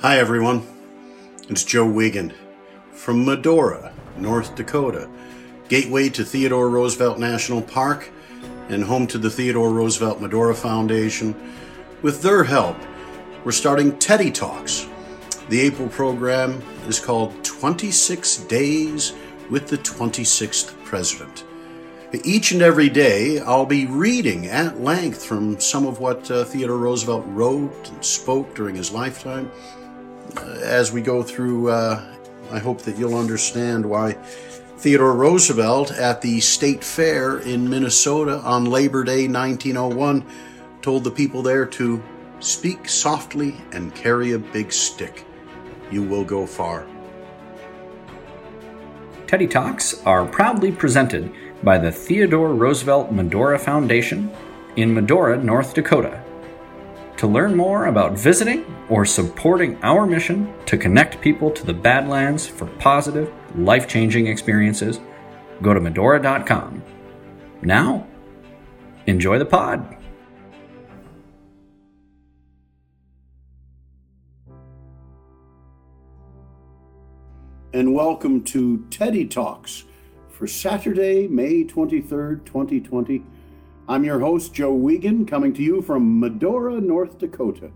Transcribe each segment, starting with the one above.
Hi, everyone. It's Joe Wiegand from Medora, North Dakota, gateway to Theodore Roosevelt National Park and home to the Theodore Roosevelt Medora Foundation. With their help, we're starting Teddy Talks. The April program is called 26 Days with the 26th President. Each and every day, I'll be reading at length from some of what uh, Theodore Roosevelt wrote and spoke during his lifetime. As we go through, uh, I hope that you'll understand why Theodore Roosevelt at the State Fair in Minnesota on Labor Day 1901 told the people there to speak softly and carry a big stick. You will go far. Teddy Talks are proudly presented by the Theodore Roosevelt Medora Foundation in Medora, North Dakota. To learn more about visiting or supporting our mission to connect people to the Badlands for positive, life changing experiences, go to Medora.com. Now, enjoy the pod. And welcome to Teddy Talks for Saturday, May 23rd, 2020. I'm your host, Joe Wiegand, coming to you from Medora, North Dakota,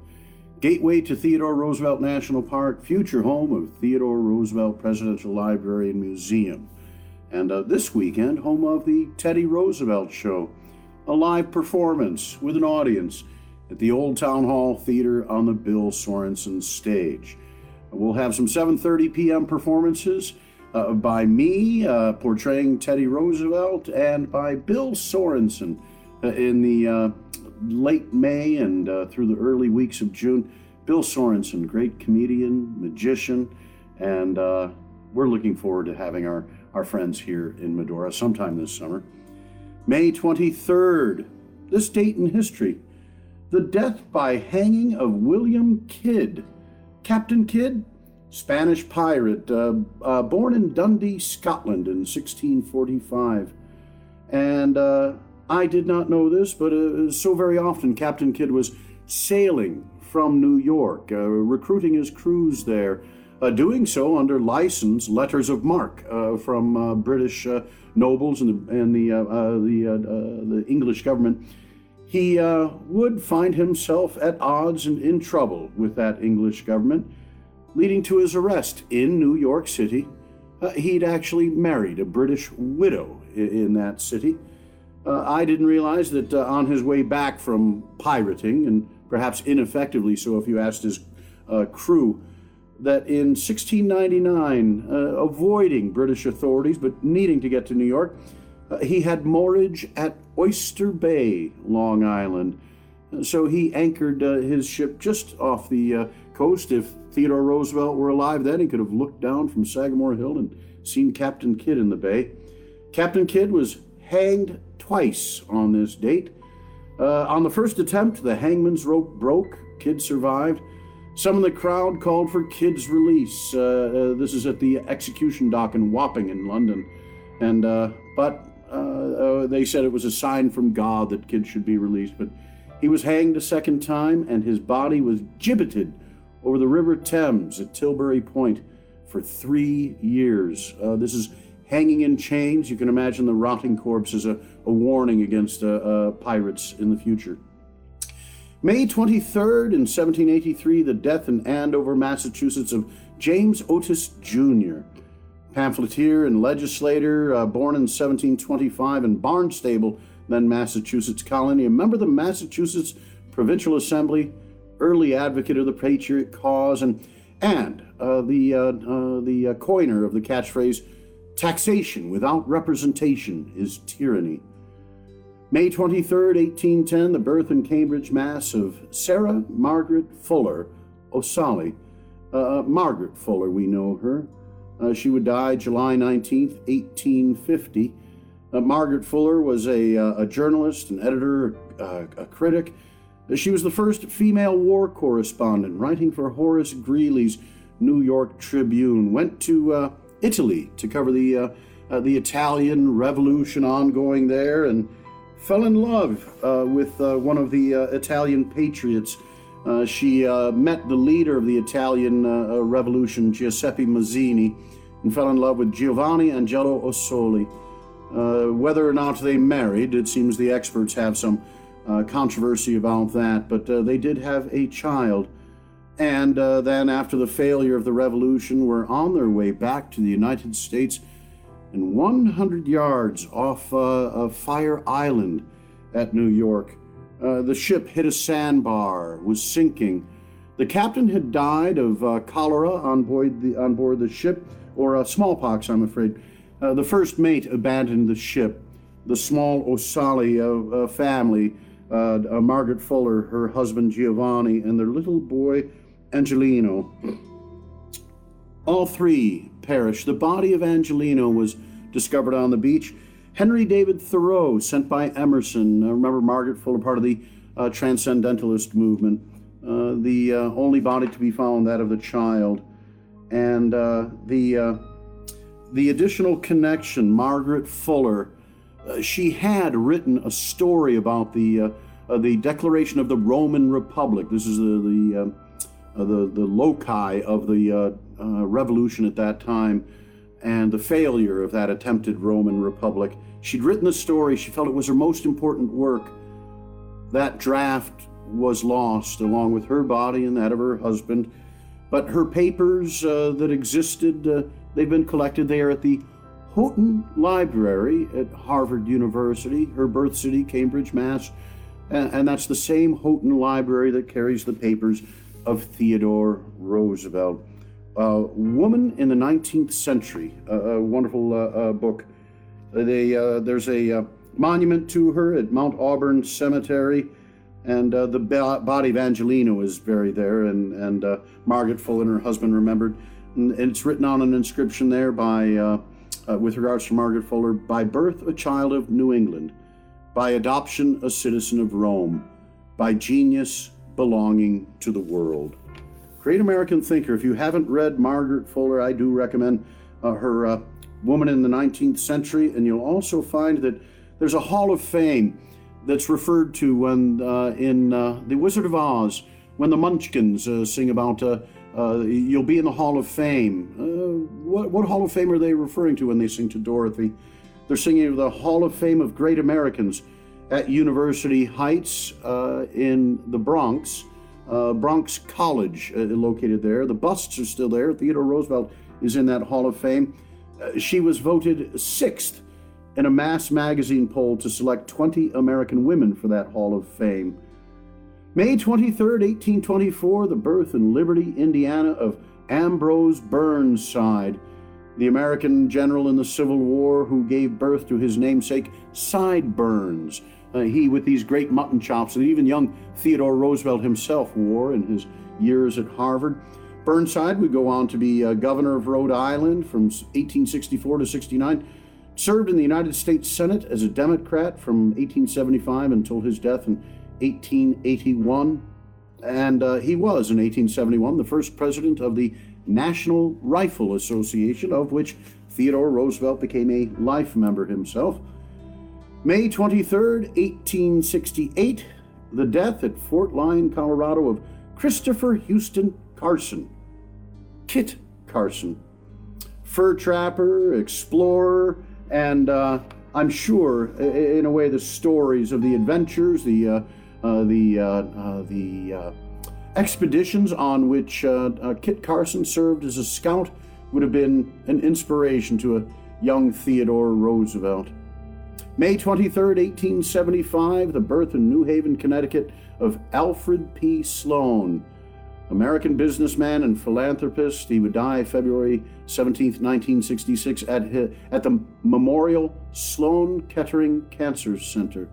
gateway to Theodore Roosevelt National Park, future home of Theodore Roosevelt Presidential Library and Museum, and uh, this weekend, home of the Teddy Roosevelt Show, a live performance with an audience at the Old Town Hall Theater on the Bill Sorensen stage. We'll have some 7:30 p.m. performances uh, by me uh, portraying Teddy Roosevelt and by Bill Sorensen in the uh, late May and uh, through the early weeks of June. Bill Sorensen, great comedian, magician, and uh, we're looking forward to having our, our friends here in Medora sometime this summer. May 23rd, this date in history, the death by hanging of William Kidd. Captain Kidd, Spanish pirate, uh, uh, born in Dundee, Scotland in 1645. And uh, I did not know this, but uh, so very often Captain Kidd was sailing from New York, uh, recruiting his crews there, uh, doing so under license letters of marque from British nobles and the, and the, the, the English government he uh, would find himself at odds and in trouble with that English government leading to his arrest in New York City. Uh, he'd actually married a British widow in, in that city. Uh, I didn't realize that uh, on his way back from pirating, and perhaps ineffectively so if you asked his uh, crew, that in 1699, uh, avoiding British authorities but needing to get to New York, uh, he had moorage at Oyster Bay, Long Island. So he anchored his ship just off the coast. If Theodore Roosevelt were alive then, he could have looked down from Sagamore Hill and seen Captain Kidd in the bay. Captain Kidd was hanged twice on this date. Uh, on the first attempt, the hangman's rope broke. Kidd survived. Some in the crowd called for Kidd's release. Uh, uh, this is at the execution dock in Wapping in London. And uh, but uh, uh, they said it was a sign from God that Kidd should be released. But he was hanged a second time, and his body was gibbeted over the River Thames at Tilbury Point for three years. This is hanging in chains. You can imagine the rotting corpse as a, a warning against uh, uh, pirates in the future. May 23rd, in 1783, the death in Andover, Massachusetts, of James Otis Jr., pamphleteer and legislator, uh, born in 1725 in Barnstable, then Massachusetts colony, a member of the Massachusetts Provincial Assembly, early advocate of the patriot cause, and and uh, the uh, uh, the coiner of the catchphrase "taxation without representation is tyranny." May 23, 1810, the birth in Cambridge, Mass. of Sarah Margaret Fuller Ossoli. Uh, uh, Margaret Fuller, we know her. she would die July 19, 1850. Margaret Fuller was a, a journalist, an editor, a critic, she was the first female war correspondent, writing for Horace Greeley's New York Tribune. Went to uh, Italy to cover the uh, uh, the Italian Revolution ongoing there, and fell in love uh, with uh, one of the uh, Italian patriots, Uh, she uh, met the leader of the Italian uh, Revolution, Giuseppe Mazzini, and fell in love with Giovanni Angelo Ossoli. Whether or not they married, it seems the experts have some controversy about that, but they did have a child. And then, after the failure of the revolution, were on their way back to the United States. And 100 yards off of Fire Island at New York, uh, the ship hit a sandbar, was sinking. The captain had died of uh, cholera on board the on board the ship, or uh, smallpox, I'm afraid. Uh, the first mate abandoned the ship. The small Ossoli uh, family, Margaret Fuller, her husband Giovanni, and their little boy Angelino. All three perished. The body of Angelino was discovered on the beach. Henry David Thoreau, sent by Emerson. Uh, remember Margaret Fuller, part of the uh, Transcendentalist movement. Uh, the uh, only body to be found, that of the child. And uh, the, uh, the additional connection, Margaret Fuller, she had written a story about the, the declaration of the Roman Republic. This is the, the, the, the loci of the revolution at that time and the failure of that attempted Roman Republic. She'd written the story, she felt it was her most important work. That draft was lost along with her body and that of her husband. But her papers uh, that existed, uh, they've been collected there at the Houghton Library at Harvard University, her birth city, Cambridge, Mass. And, and that's the same Houghton Library that carries the papers of Theodore Roosevelt. Uh, Woman in the 19th Century, a, a wonderful uh, uh, book. They, uh, there's a uh, monument to her at Mount Auburn Cemetery, and the body of Angelino is buried there, and, and Margaret Fuller and her husband remembered. And, and, it's written on an inscription there by, with regards to Margaret Fuller, by birth a child of New England, by adoption a citizen of Rome, by genius belonging to the world. Great American thinker. If you haven't read Margaret Fuller, I do recommend uh, her uh, Woman in the 19th Century, and you'll also find that there's a Hall of Fame that's referred to when uh, in uh, The Wizard of Oz, when the Munchkins uh, sing about uh, you'll be in the Hall of Fame. what, what Hall of Fame are they referring to when they sing to Dorothy? They're singing the Hall of Fame of Great Americans at University Heights in the Bronx uh, Bronx College, uh, located there. The busts are still there. Theodore Roosevelt is in that Hall of Fame. Uh, she was voted sixth in a Mass magazine poll to select 20 American women for that Hall of Fame. May 23, 1824, the birth in Liberty, Indiana, of Ambrose Burnside, the American general in the Civil War who gave birth to his namesake, Sideburns uh, he with these great mutton chops that even young Theodore Roosevelt himself wore in his years at Harvard. Burnside would go on to be uh, governor of Rhode Island from 1864 to 69. Served in the United States Senate as a Democrat from 1875 until his death in 1881. And uh, he was, in 1871, the first president of the National Rifle Association, of which Theodore Roosevelt became a life member himself. May 23, 1868, the death at Fort Lyon, Colorado of Christopher Houston Carson, Kit Carson, fur trapper, explorer, and uh, I'm sure, in a way, the stories of the adventures, the uh, uh, the uh, uh, the uh, expeditions on which Kit Carson served as a scout would have been an inspiration to a young Theodore Roosevelt. May 23, 1875, the birth in New Haven, Connecticut of Alfred P. Sloan, American businessman and philanthropist. He would die February 17, 1966, at, at the Memorial Sloan Kettering Cancer Center.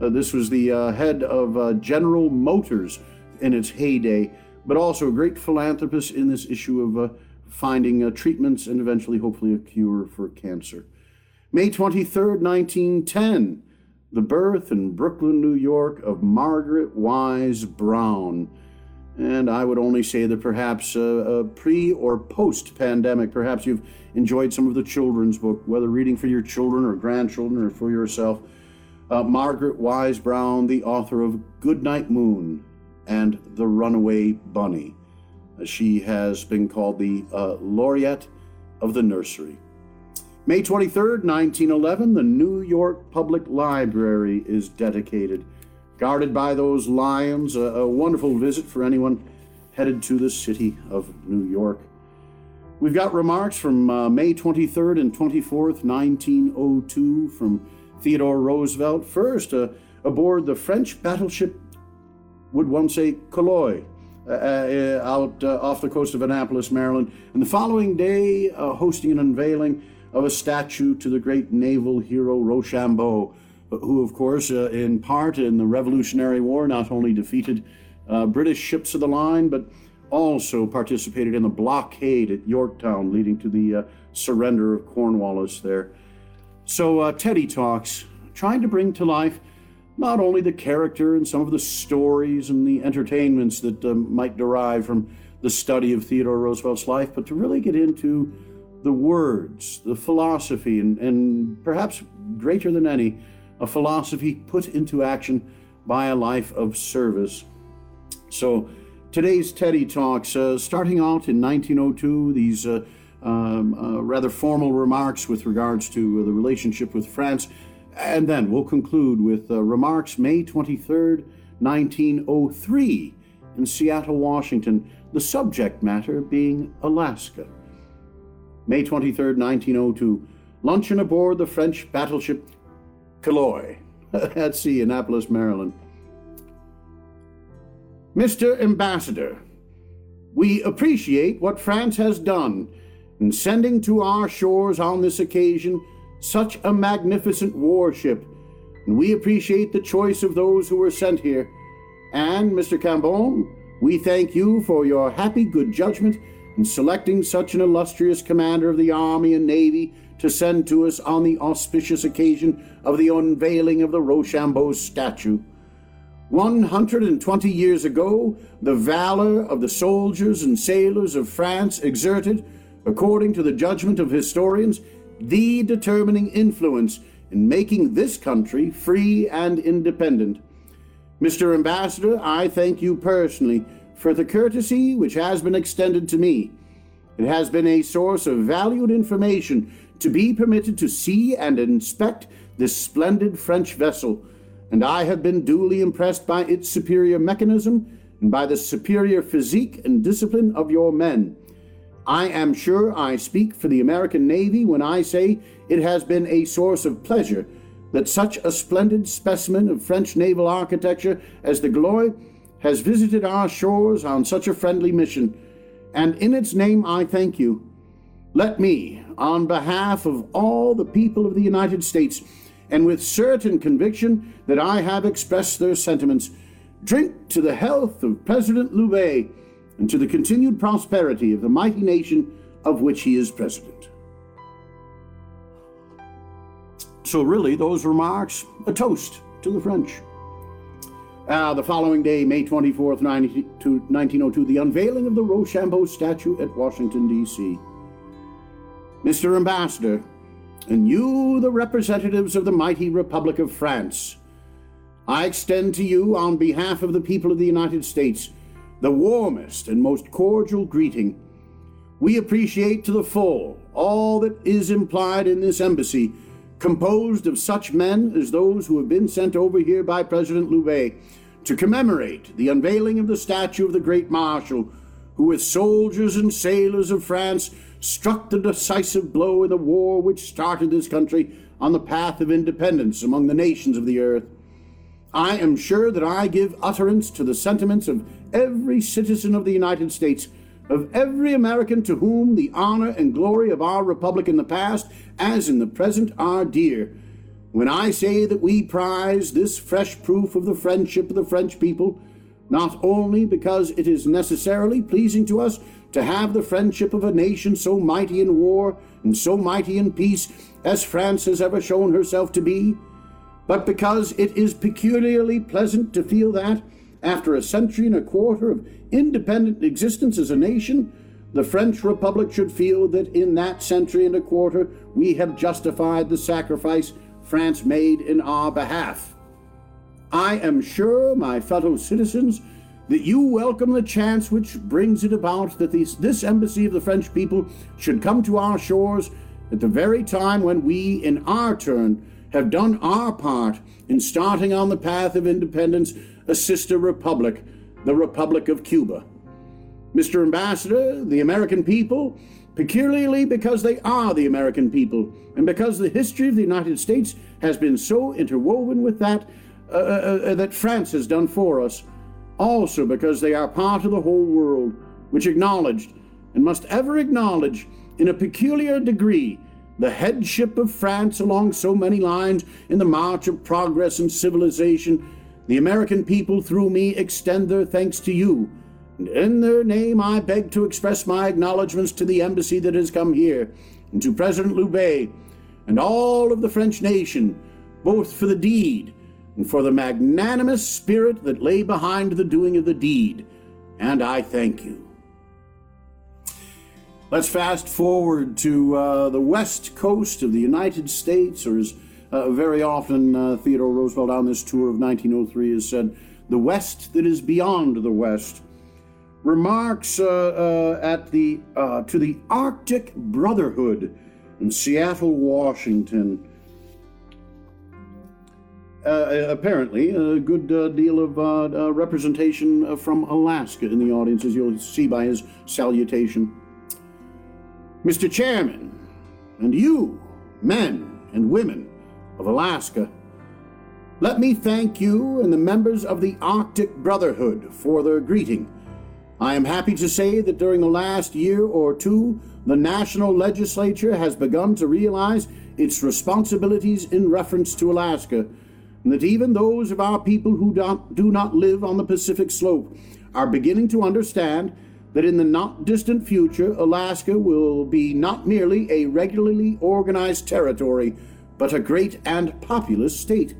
Uh, this was the uh, head of uh, General Motors in its heyday, but also a great philanthropist in this issue of uh, finding uh, treatments and eventually, hopefully, a cure for cancer. May 23, 1910, the birth in Brooklyn, New York of Margaret Wise Brown. And I would only say that perhaps uh, uh, pre or post pandemic, perhaps you've enjoyed some of the children's book, whether reading for your children or grandchildren or for yourself. Uh, Margaret Wise Brown, the author of Goodnight Moon, and the Runaway Bunny. She has been called the uh, laureate of the nursery. May 23rd, 1911, the New York Public Library is dedicated. Guarded by those lions, a, a wonderful visit for anyone headed to the city of New York. We've got remarks from uh, May 23rd and 24th, 1902, from Theodore Roosevelt. First, uh, aboard the French battleship, would one say, Calais, uh, uh out uh, off the coast of Annapolis, Maryland. And the following day, uh, hosting an unveiling of a statue to the great naval hero Rochambeau, who, of course, in part in the Revolutionary War, not only defeated British ships of the line, but also participated in the blockade at Yorktown, leading to the uh, surrender of Cornwallis there. So, uh, Teddy talks, trying to bring to life not only the character and some of the stories and the entertainments that um, might derive from the study of Theodore Roosevelt's life, but to really get into the words, the philosophy, and, and perhaps greater than any, a philosophy put into action by a life of service. So, today's Teddy Talks, uh, starting out in 1902, these uh, um, uh, rather formal remarks with regards to uh, the relationship with France, and then we'll conclude with uh, remarks May 23rd, 1903, in Seattle, Washington, the subject matter being Alaska. May 23rd, 1902, luncheon aboard the French battleship Calais at sea, Annapolis, Maryland. Mr. Ambassador, we appreciate what France has done in sending to our shores on this occasion such a magnificent warship, and we appreciate the choice of those who were sent here. And, Mr. Cambon, we thank you for your happy good judgment in selecting such an illustrious commander of the Army and Navy to send to us on the auspicious occasion of the unveiling of the Rochambeau statue. 120 years ago, the valor of the soldiers and sailors of France exerted, according to the judgment of historians, the determining influence in making this country free and independent. Mr. Ambassador, I thank you personally for the courtesy which has been extended to me. It has been a source of valued information to be permitted to see and inspect this splendid French vessel and I have been duly impressed by its superior mechanism and by the superior physique and discipline of your men. I am sure I speak for the American Navy when I say it has been a source of pleasure that such a splendid specimen of French naval architecture as the Gloire has visited our shores on such a friendly mission, and in its name I thank you. Let me, on behalf of all the people of the United States, and with certain conviction that I have expressed their sentiments, drink to the health of President Loubet and to the continued prosperity of the mighty nation of which he is president. So, really, those remarks, a toast to the French. Uh, the following day, May 24th, 1902, the unveiling of the Rochambeau statue at Washington, D.C. Mr. Ambassador, and you, the representatives of the mighty Republic of France, I extend to you, on behalf of the people of the United States, the warmest and most cordial greeting. We appreciate to the full all that is implied in this embassy, composed of such men as those who have been sent over here by President Loubet to commemorate the unveiling of the statue of the great marshal, who, with soldiers and sailors of France, struck the decisive blow in the war which started this country on the path of independence among the nations of the earth. I am sure that I give utterance to the sentiments of every citizen of the United States, of every American to whom the honor and glory of our republic in the past, as in the present, are dear. When I say that we prize this fresh proof of the friendship of the French people, not only because it is necessarily pleasing to us to have the friendship of a nation so mighty in war and so mighty in peace as France has ever shown herself to be, but because it is peculiarly pleasant to feel that, after a century and a quarter of independent existence as a nation, the French Republic should feel that in that century and a quarter we have justified the sacrifice France made in our behalf. I am sure, my fellow citizens, that you welcome the chance which brings it about that this, this embassy of the French people should come to our shores at the very time when we, in our turn, have done our part in starting on the path of independence a sister republic, the Republic of Cuba. Mr. Ambassador, the American people, peculiarly because they are the American people, and because the history of the United States has been so interwoven with that, uh, uh, uh that France has done for us, also because they are part of the whole world, which acknowledged and must ever acknowledge in a peculiar degree the headship of France along so many lines in the march of progress and civilization. The American people, through me, extend their thanks to you. And in their name, I beg to express my acknowledgments to the embassy that has come here, and to President Loubet, and all of the French nation, both for the deed and for the magnanimous spirit that lay behind the doing of the deed. And I thank you. Let's fast forward to uh, the west coast of the United States, or as uh, very often uh, Theodore Roosevelt on this tour of 1903 has said, the West that is beyond the West. Remarks uh, uh, at the uh, to the Arctic Brotherhood in Seattle, Washington uh, apparently a good deal of representation from Alaska in the audience, as you'll see by his salutation. Mr. Chairman, and you, men and women of Alaska, let me thank you and the members of the Arctic Brotherhood for their greeting. I am happy to say that during the last year or two, the national legislature has begun to realize its responsibilities in reference to Alaska and that even those of our people who do not live on the Pacific slope are beginning to understand that in the not distant future, Alaska will be not merely a regularly organized territory, but a great and populous state.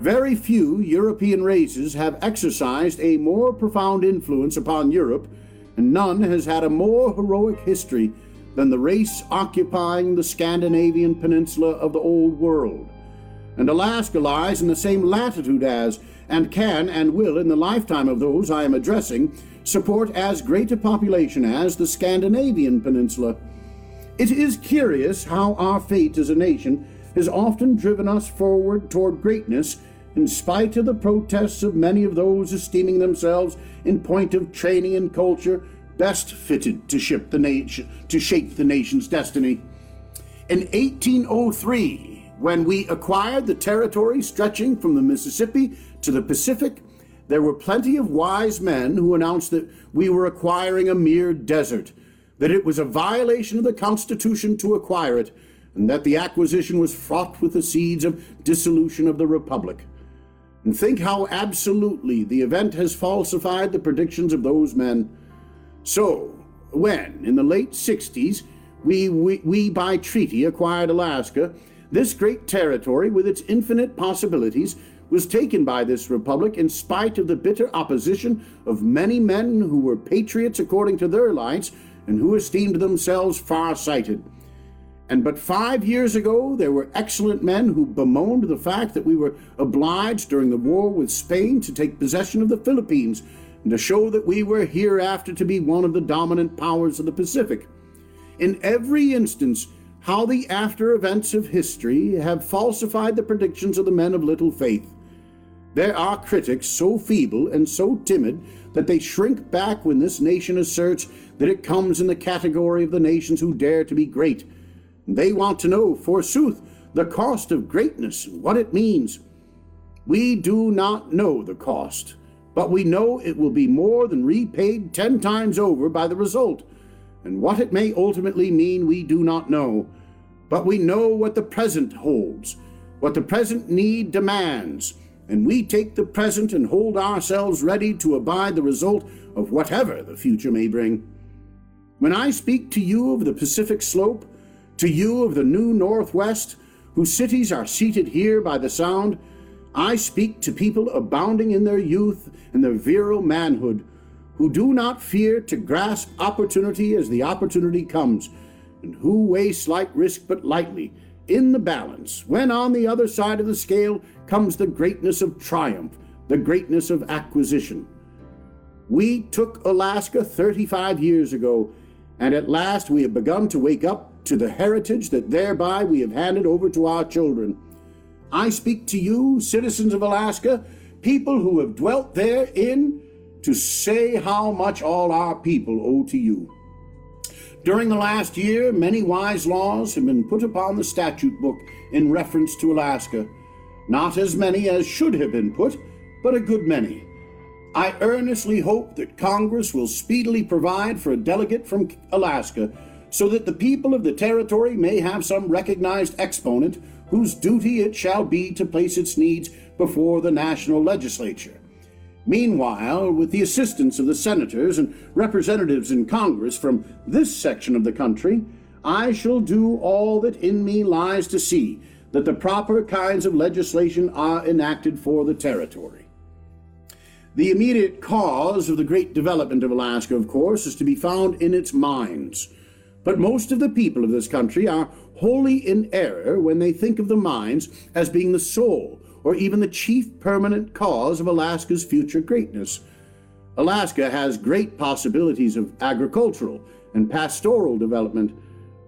Very few European races have exercised a more profound influence upon Europe, and none has had a more heroic history than the race occupying the Scandinavian peninsula of the Old World and Alaska lies in the same latitude as, and can and will, in the lifetime of those I am addressing, support as great a population as the Scandinavian peninsula. It is curious how our fate as a nation has often driven us forward toward greatness in spite of the protests of many of those esteeming themselves in point of training and culture best fitted to, ship the nation, to shape the nation's destiny. In 1803, when we acquired the territory stretching from the Mississippi to the Pacific, there were plenty of wise men who announced that we were acquiring a mere desert, that it was a violation of the Constitution to acquire it, and that the acquisition was fraught with the seeds of dissolution of the Republic. And think how absolutely the event has falsified the predictions of those men. So, when, in the late 60s, we, we, we by treaty acquired Alaska, this great territory, with its infinite possibilities, was taken by this republic in spite of the bitter opposition of many men who were patriots according to their lights and who esteemed themselves far sighted. And but five years ago, there were excellent men who bemoaned the fact that we were obliged during the war with Spain to take possession of the Philippines and to show that we were hereafter to be one of the dominant powers of the Pacific. In every instance, how the after events of history have falsified the predictions of the men of little faith. There are critics so feeble and so timid that they shrink back when this nation asserts that it comes in the category of the nations who dare to be great. They want to know, forsooth, the cost of greatness, what it means. We do not know the cost, but we know it will be more than repaid ten times over by the result and what it may ultimately mean we do not know, but we know what the present holds, what the present need demands, and we take the present and hold ourselves ready to abide the result of whatever the future may bring. When I speak to you of the Pacific slope, to you of the new Northwest, whose cities are seated here by the Sound, I speak to people abounding in their youth and their virile manhood who do not fear to grasp opportunity as the opportunity comes, and who weigh slight risk but lightly in the balance, when on the other side of the scale comes the greatness of triumph, the greatness of acquisition. We took Alaska 35 years ago, and at last we have begun to wake up to the heritage that thereby we have handed over to our children. I speak to you, citizens of Alaska, people who have dwelt therein, to say how much all our people owe to you. During the last year, many wise laws have been put upon the statute book in reference to Alaska. Not as many as should have been put, but a good many. I earnestly hope that Congress will speedily provide for a delegate from Alaska so that the people of the territory may have some recognized exponent whose duty it shall be to place its needs before the national legislature. Meanwhile, with the assistance of the senators and representatives in Congress from this section of the country, I shall do all that in me lies to see that the proper kinds of legislation are enacted for the territory. The immediate cause of the great development of Alaska, of course, is to be found in its mines. But most of the people of this country are wholly in error when they think of the mines as being the sole or even the chief permanent cause of Alaska's future greatness. Alaska has great possibilities of agricultural and pastoral development.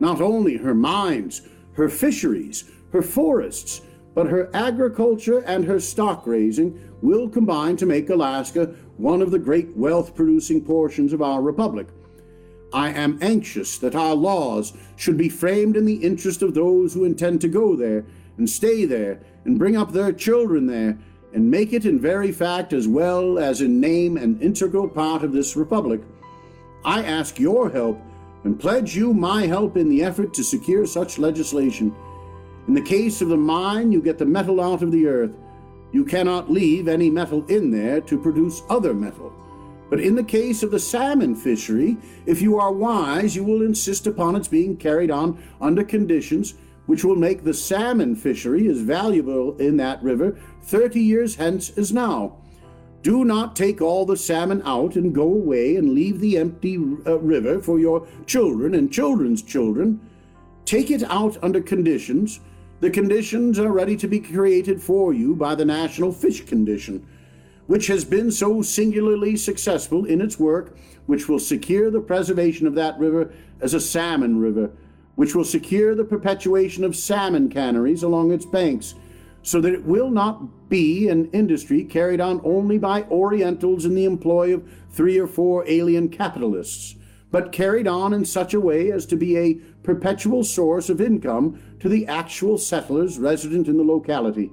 Not only her mines, her fisheries, her forests, but her agriculture and her stock raising will combine to make Alaska one of the great wealth producing portions of our republic. I am anxious that our laws should be framed in the interest of those who intend to go there and stay there and bring up their children there and make it in very fact as well as in name an integral part of this republic. I ask your help and pledge you my help in the effort to secure such legislation. In the case of the mine, you get the metal out of the earth. You cannot leave any metal in there to produce other metal. But in the case of the salmon fishery, if you are wise, you will insist upon its being carried on under conditions which will make the salmon fishery as valuable in that river 30 years hence as now. Do not take all the salmon out and go away and leave the empty uh, river for your children and children's children. Take it out under conditions the conditions are ready to be created for you by the National Fish Commission, which has been so singularly successful in its work, which will secure the preservation of that river as a salmon river, which will secure the perpetuation of salmon canneries along its banks, so that it will not be an industry carried on only by Orientals in the employ of three or four alien capitalists but carried on in such a way as to be a perpetual source of income to the actual settlers resident in the locality.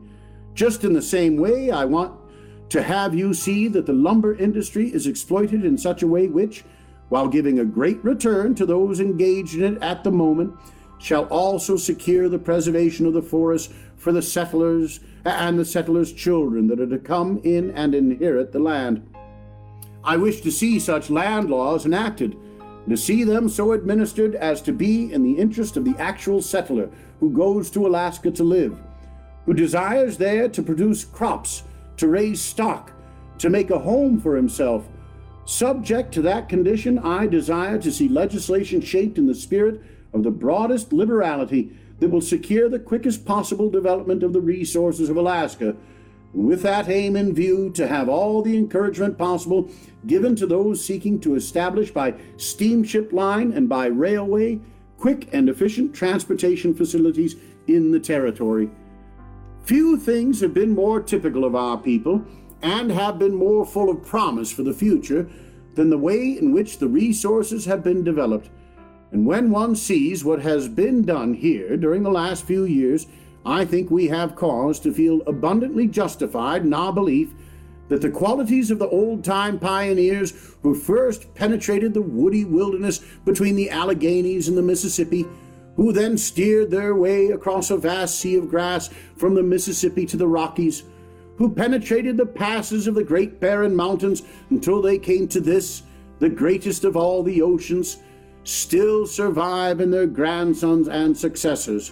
Just in the same way, I want to have you see that the lumber industry is exploited in such a way which, while giving a great return to those engaged in it at the moment, shall also secure the preservation of the forest for the settlers and the settlers' children that are to come in and inherit the land. I wish to see such land laws enacted to see them so administered as to be in the interest of the actual settler who goes to Alaska to live, who desires there to produce crops, to raise stock, to make a home for himself. Subject to that condition, I desire to see legislation shaped in the spirit of the broadest liberality that will secure the quickest possible development of the resources of Alaska with that aim in view, to have all the encouragement possible given to those seeking to establish by steamship line and by railway quick and efficient transportation facilities in the territory. Few things have been more typical of our people and have been more full of promise for the future than the way in which the resources have been developed. And when one sees what has been done here during the last few years, I think we have cause to feel abundantly justified in our belief that the qualities of the old time pioneers who first penetrated the woody wilderness between the Alleghanies and the Mississippi, who then steered their way across a vast sea of grass from the Mississippi to the Rockies, who penetrated the passes of the great barren mountains until they came to this, the greatest of all the oceans, still survive in their grandsons and successors.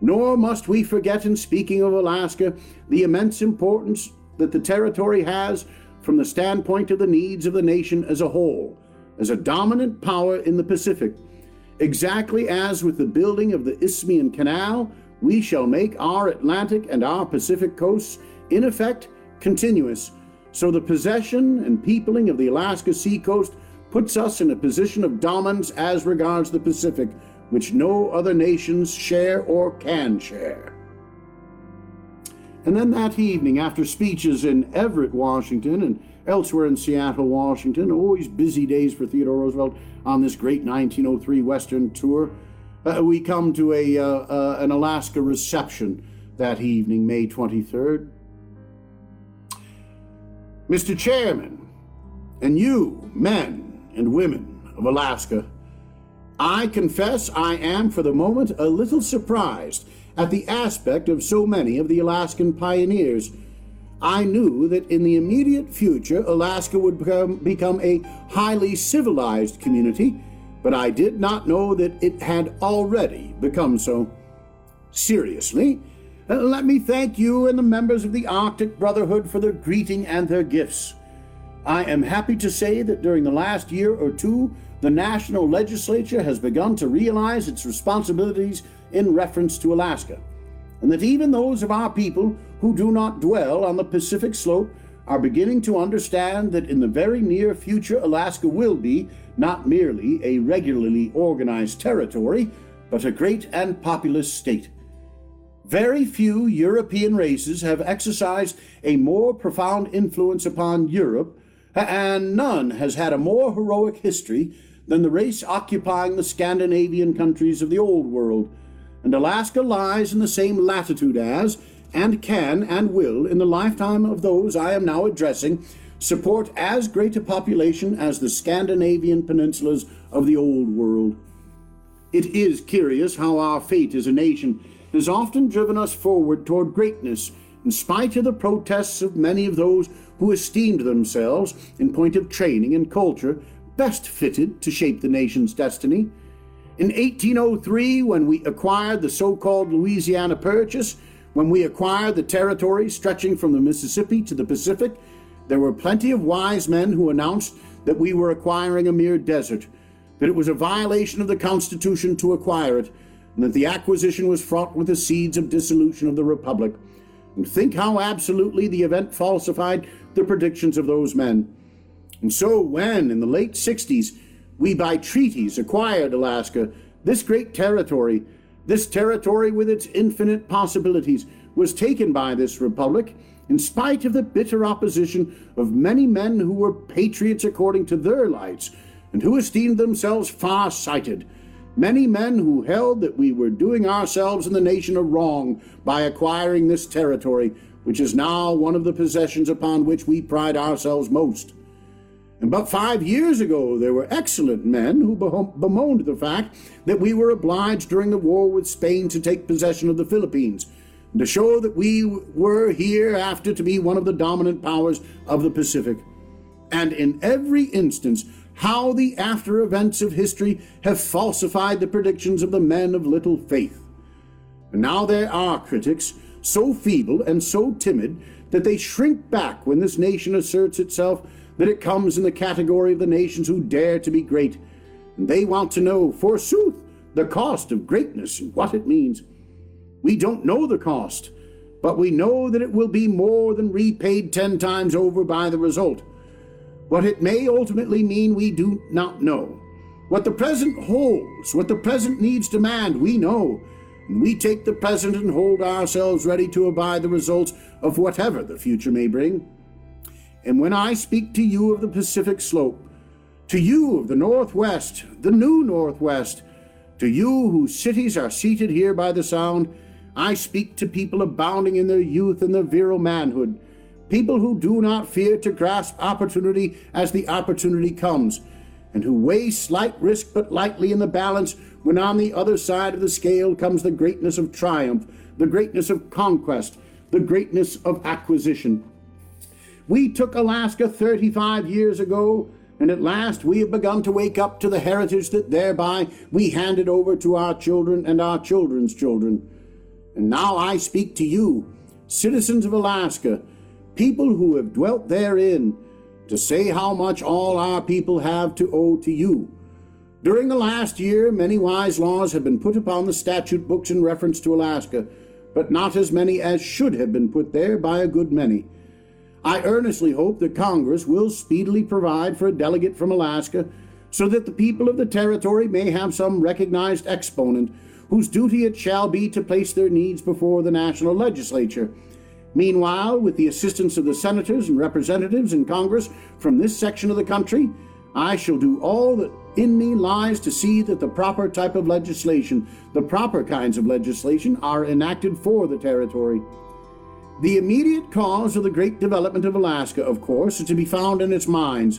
Nor must we forget, in speaking of Alaska, the immense importance that the territory has from the standpoint of the needs of the nation as a whole, as a dominant power in the Pacific. Exactly as with the building of the Isthmian Canal, we shall make our Atlantic and our Pacific coasts, in effect, continuous, So the possession and peopling of the Alaska seacoast puts us in a position of dominance as regards the Pacific, which no other nations share or can share. And then that evening, after speeches in Everett, Washington, and elsewhere in Seattle, Washington, always busy days for Theodore Roosevelt on this great 1903 Western tour, uh, we come to a, uh, uh, an Alaska reception that evening, May 23rd. Mr. Chairman, and you, men and women of Alaska, I confess I am for the moment a little surprised at the aspect of so many of the Alaskan pioneers. I knew that in the immediate future Alaska would become, become a highly civilized community, but I did not know that it had already become so. Seriously, uh, let me thank you and the members of the Arctic Brotherhood for their greeting and their gifts. I am happy to say that during the last year or two, the national legislature has begun to realize its responsibilities in reference to Alaska, and that even those of our people who do not dwell on the Pacific slope are beginning to understand that in the very near future Alaska will be not merely a regularly organized territory, but a great and populous state. Very few European races have exercised a more profound influence upon Europe, and none has had a more heroic history than the race occupying the Scandinavian countries of the Old World, and Alaska lies in the same latitude as, and can and will, in the lifetime of those I am now addressing, support as great a population as the Scandinavian peninsulas of the Old World. It is curious how our fate as a nation has often driven us forward toward greatness, in spite of the protests of many of those who esteemed themselves, in point of training and culture, best fitted to shape the nation's destiny. In 1803, when we acquired the so called Louisiana Purchase, when we acquired the territory stretching from the Mississippi to the Pacific, there were plenty of wise men who announced that we were acquiring a mere desert, that it was a violation of the Constitution to acquire it, and that the acquisition was fraught with the seeds of dissolution of the Republic. And think how absolutely the event falsified the predictions of those men. And so, when in the late 60s we by treaties acquired Alaska, this great territory, this territory with its infinite possibilities, was taken by this republic in spite of the bitter opposition of many men who were patriots according to their lights and who esteemed themselves far sighted. Many men who held that we were doing ourselves and the nation a wrong by acquiring this territory, which is now one of the possessions upon which we pride ourselves most. About five years ago, there were excellent men who bemoaned the fact that we were obliged during the war with Spain to take possession of the Philippines, to show that we were hereafter to be one of the dominant powers of the Pacific. And in every instance, how the after events of history have falsified the predictions of the men of little faith. And now there are critics so feeble and so timid that they shrink back when this nation asserts itself that it comes in the category of the nations who dare to be great. And they want to know, forsooth, the cost of greatness and what it means. We don't know the cost, but we know that it will be more than repaid ten times over by the result. What it may ultimately mean, we do not know. What the present holds, what the present needs demand, we know. And we take the present and hold ourselves ready to abide the results of whatever the future may bring. And when I speak to you of the Pacific slope, to you of the Northwest, the new Northwest, to you whose cities are seated here by the Sound, I speak to people abounding in their youth and their virile manhood, people who do not fear to grasp opportunity as the opportunity comes, and who weigh slight risk but lightly in the balance when on the other side of the scale comes the greatness of triumph, the greatness of conquest, the greatness of acquisition. We took Alaska 35 years ago, and at last we have begun to wake up to the heritage that thereby we handed over to our children and our children's children. And now I speak to you, citizens of Alaska, people who have dwelt therein, to say how much all our people have to owe to you. During the last year, many wise laws have been put upon the statute books in reference to Alaska, but not as many as should have been put there by a good many. I earnestly hope that Congress will speedily provide for a delegate from Alaska so that the people of the territory may have some recognized exponent whose duty it shall be to place their needs before the national legislature. Meanwhile, with the assistance of the senators and representatives in Congress from this section of the country, I shall do all that in me lies to see that the proper type of legislation, the proper kinds of legislation, are enacted for the territory. The immediate cause of the great development of Alaska, of course, is to be found in its mines.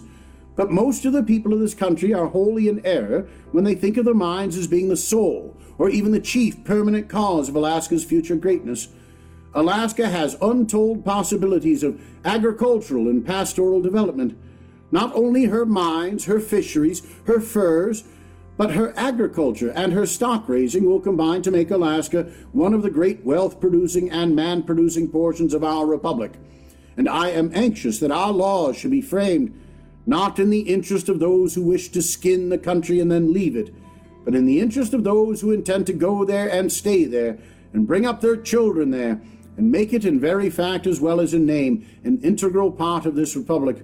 But most of the people of this country are wholly in error when they think of the mines as being the sole or even the chief permanent cause of Alaska's future greatness. Alaska has untold possibilities of agricultural and pastoral development. Not only her mines, her fisheries, her furs, but her agriculture and her stock raising will combine to make Alaska one of the great wealth producing and man producing portions of our republic. And I am anxious that our laws should be framed not in the interest of those who wish to skin the country and then leave it, but in the interest of those who intend to go there and stay there and bring up their children there and make it in very fact as well as in name an integral part of this republic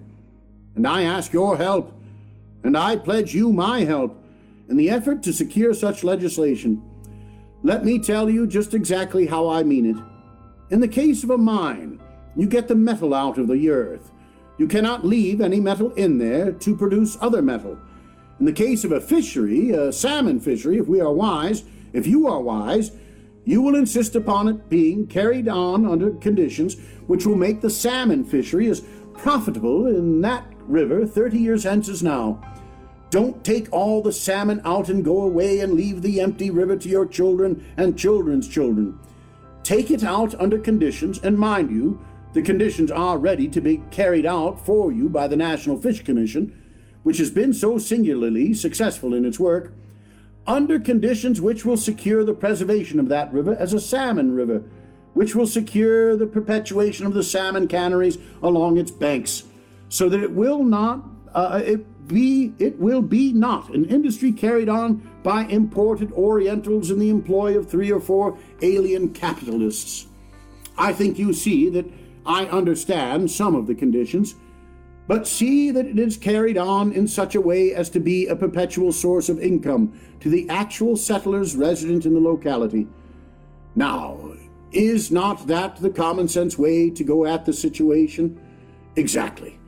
and I ask your help, and I pledge you my help in the effort to secure such legislation. Let me tell you just exactly how I mean it. In the case of a mine, you get the metal out of the earth. You cannot leave any metal in there to produce other metal. In the case of a fishery, a salmon fishery, if we are wise, if you are wise, you will insist upon it being carried on under conditions which will make the salmon fishery as profitable in that river 30 years hence as now. Don't take all the salmon out and go away and leave the empty river to your children and children's children. Take it out under conditions, and mind you, the conditions are ready to be carried out for you by the National Fish Commission, which has been so singularly successful in its work, under conditions which will secure the preservation of that river as a salmon river, which will secure the perpetuation of the salmon canneries along its banks so that it will not uh, it be it will be not an industry carried on by imported Orientals in the employ of three or four alien capitalists. I think you see that I understand some of the conditions, but see that it is carried on in such a way as to be a perpetual source of income to the actual settlers resident in the locality. Now, is not that the common sense way to go at the situation? Exactly.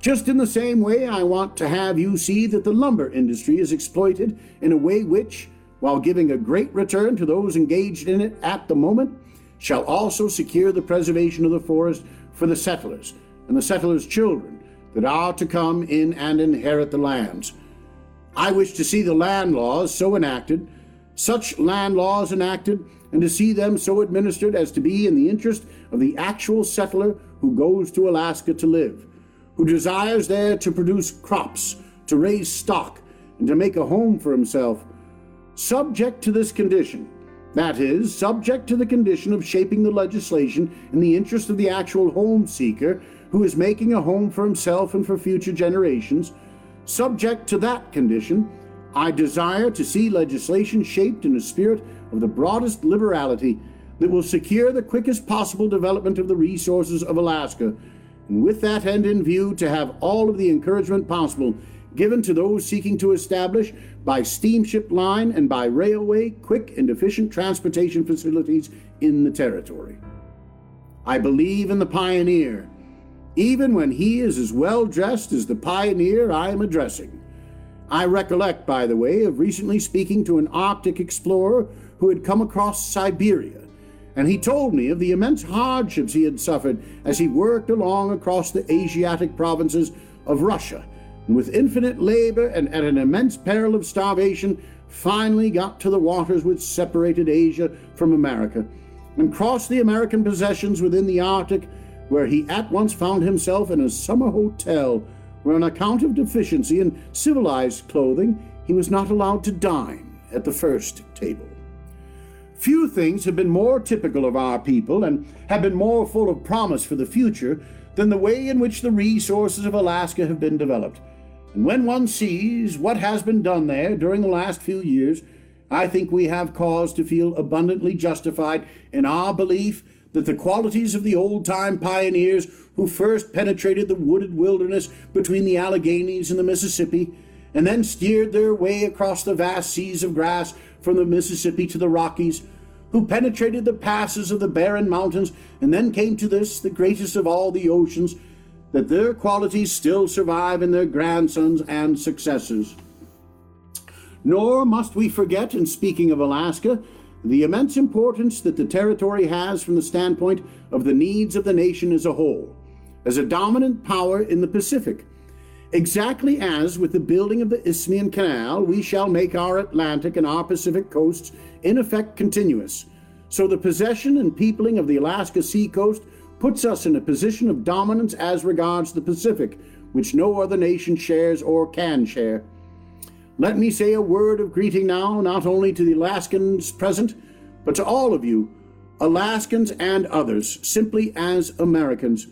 Just in the same way, I want to have you see that the lumber industry is exploited in a way which, while giving a great return to those engaged in it at the moment, shall also secure the preservation of the forest for the settlers and the settlers' children that are to come in and inherit the lands. I wish to see the land laws so enacted, such land laws enacted, and to see them so administered as to be in the interest of the actual settler who goes to Alaska to live who desires there to produce crops, to raise stock, and to make a home for himself, subject to this condition. That is, subject to the condition of shaping the legislation in the interest of the actual home seeker who is making a home for himself and for future generations. Subject to that condition, I desire to see legislation shaped in a spirit of the broadest liberality that will secure the quickest possible development of the resources of Alaska and with that end in view, to have all of the encouragement possible given to those seeking to establish by steamship line and by railway quick and efficient transportation facilities in the territory. I believe in the pioneer, even when he is as well dressed as the pioneer I am addressing. I recollect, by the way, of recently speaking to an Arctic explorer who had come across Siberia and he told me of the immense hardships he had suffered as he worked along across the Asiatic provinces of Russia, and with infinite labor and at an immense peril of starvation, finally got to the waters which separated Asia from America, and crossed the American possessions within the Arctic, where he at once found himself in a summer hotel, where on account of deficiency in civilized clothing, he was not allowed to dine at the first table. Few things have been more typical of our people and have been more full of promise for the future than the way in which the resources of Alaska have been developed. And when one sees what has been done there during the last few years, I think we have cause to feel abundantly justified in our belief that the qualities of the old time pioneers who first penetrated the wooded wilderness between the Alleghanies and the Mississippi, and then steered their way across the vast seas of grass from the Mississippi to the Rockies, who penetrated the passes of the barren mountains, and then came to this, the greatest of all the oceans, that their qualities still survive in their grandsons and successors. Nor must we forget, in speaking of Alaska, the immense importance that the territory has from the standpoint of the needs of the nation as a whole, as a dominant power in the Pacific. Exactly as with the building of the Isthmian Canal, we shall make our Atlantic and our Pacific coasts in effect continuous. So the possession and peopling of the Alaska seacoast puts us in a position of dominance as regards the Pacific, which no other nation shares or can share. Let me say a word of greeting now, not only to the Alaskans present, but to all of you, Alaskans and others, simply as Americans.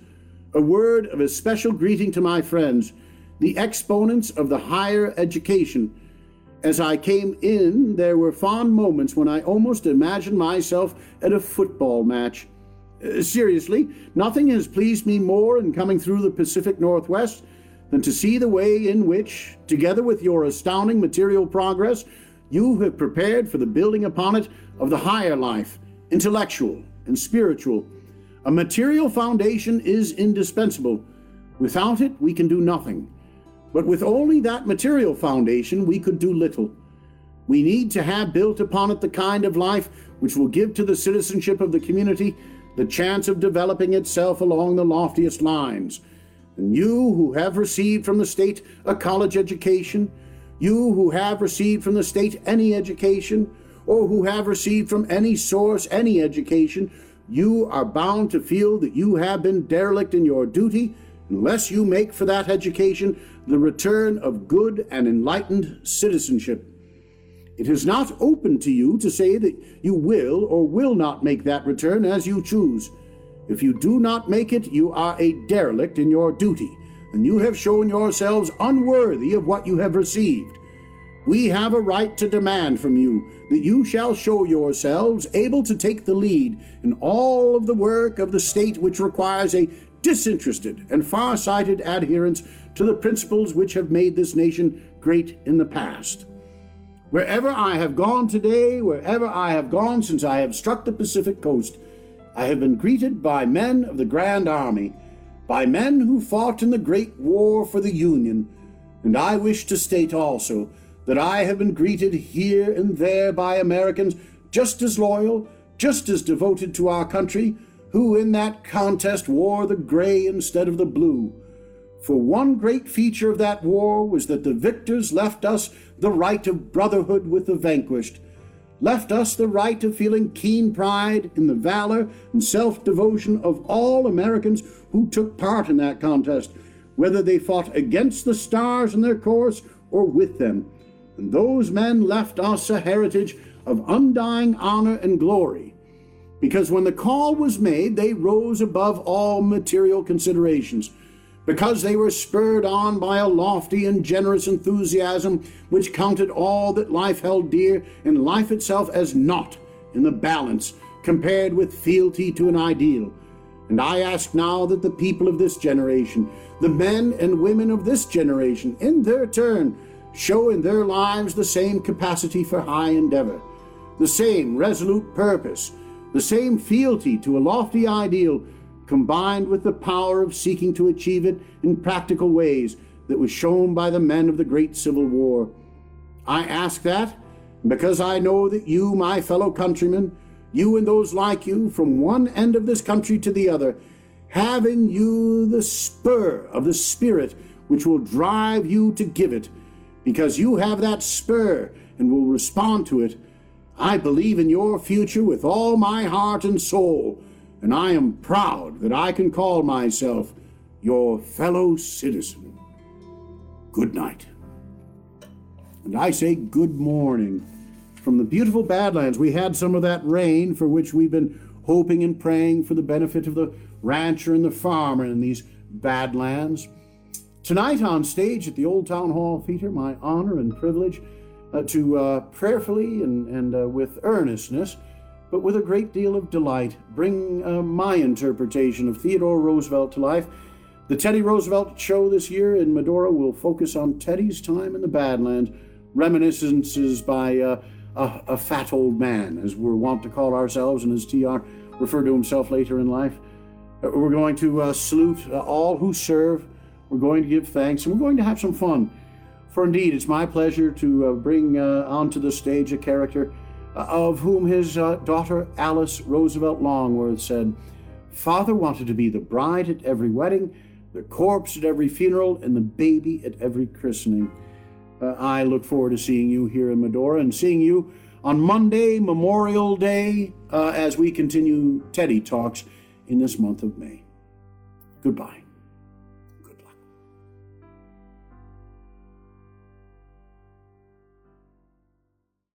A word of especial greeting to my friends, the exponents of the higher education. As I came in, there were fond moments when I almost imagined myself at a football match. Uh, seriously, nothing has pleased me more in coming through the Pacific Northwest than to see the way in which, together with your astounding material progress, you have prepared for the building upon it of the higher life, intellectual and spiritual. A material foundation is indispensable. Without it, we can do nothing. But with only that material foundation, we could do little. We need to have built upon it the kind of life which will give to the citizenship of the community the chance of developing itself along the loftiest lines and you who have received from the state a college education, you who have received from the state any education, or who have received from any source any education, you are bound to feel that you have been derelict in your duty unless you make for that education the return of good and enlightened citizenship. It is not open to you to say that you will or will not make that return as you choose. If you do not make it, you are a derelict in your duty, and you have shown yourselves unworthy of what you have received. We have a right to demand from you that you shall show yourselves able to take the lead in all of the work of the state which requires a disinterested and far sighted adherence to the principles which have made this nation great in the past. Wherever I have gone today, wherever I have gone since I have struck the Pacific coast, I have been greeted by men of the Grand Army, by men who fought in the Great War for the Union, and I wish to state also that I have been greeted here and there by Americans just as loyal, just as devoted to our country, who in that contest wore the gray instead of the blue. For one great feature of that war was that the victors left us the right of brotherhood with the vanquished, left us the right of feeling keen pride in the valor and self devotion of all Americans who took part in that contest, whether they fought against the stars in their course or with them. And those men left us a heritage of undying honor and glory. Because when the call was made, they rose above all material considerations because they were spurred on by a lofty and generous enthusiasm which counted all that life held dear and life itself as naught in the balance compared with fealty to an ideal. And I ask now that the people of this generation, the men and women of this generation, in their turn, show in their lives the same capacity for high endeavor, the same resolute purpose, the same fealty to a lofty ideal combined with the power of seeking to achieve it in practical ways that was shown by the men of the great Civil War. I ask that because I know that you, my fellow countrymen, you and those like you, from one end of this country to the other, have in you the spur of the Spirit which will drive you to give it, because you have that spur and will respond to it. I believe in your future with all my heart and soul and I am proud that I can call myself your fellow citizen. Good night. And I say good morning. From the beautiful Badlands, we had some of that rain for which we've been hoping and praying for the benefit of the rancher and the farmer in these Badlands. Tonight on stage at the Old Town Hall Theater, my honor and privilege uh, to uh, prayerfully and, and uh, with earnestness but with a great deal of delight, bring uh, my interpretation of Theodore Roosevelt to life. The Teddy Roosevelt show this year in Medora will focus on Teddy's time in the Badlands, reminiscences by uh, a, a, fat old man, as we're wont to call ourselves, and as TR referred to himself later in life. Uh, we're going to salute all who serve. We're going to give thanks, and we're going to have some fun. For indeed, it's my pleasure to uh, bring uh, onto the stage a character uh, of whom his daughter Alice Roosevelt Longworth said, Father wanted to be the bride at every wedding, the corpse at every funeral, and the baby at every christening. Uh, I look forward to seeing you here in Medora and seeing you on Monday, Memorial Day, uh, as we continue Teddy Talks in this month of May. Goodbye.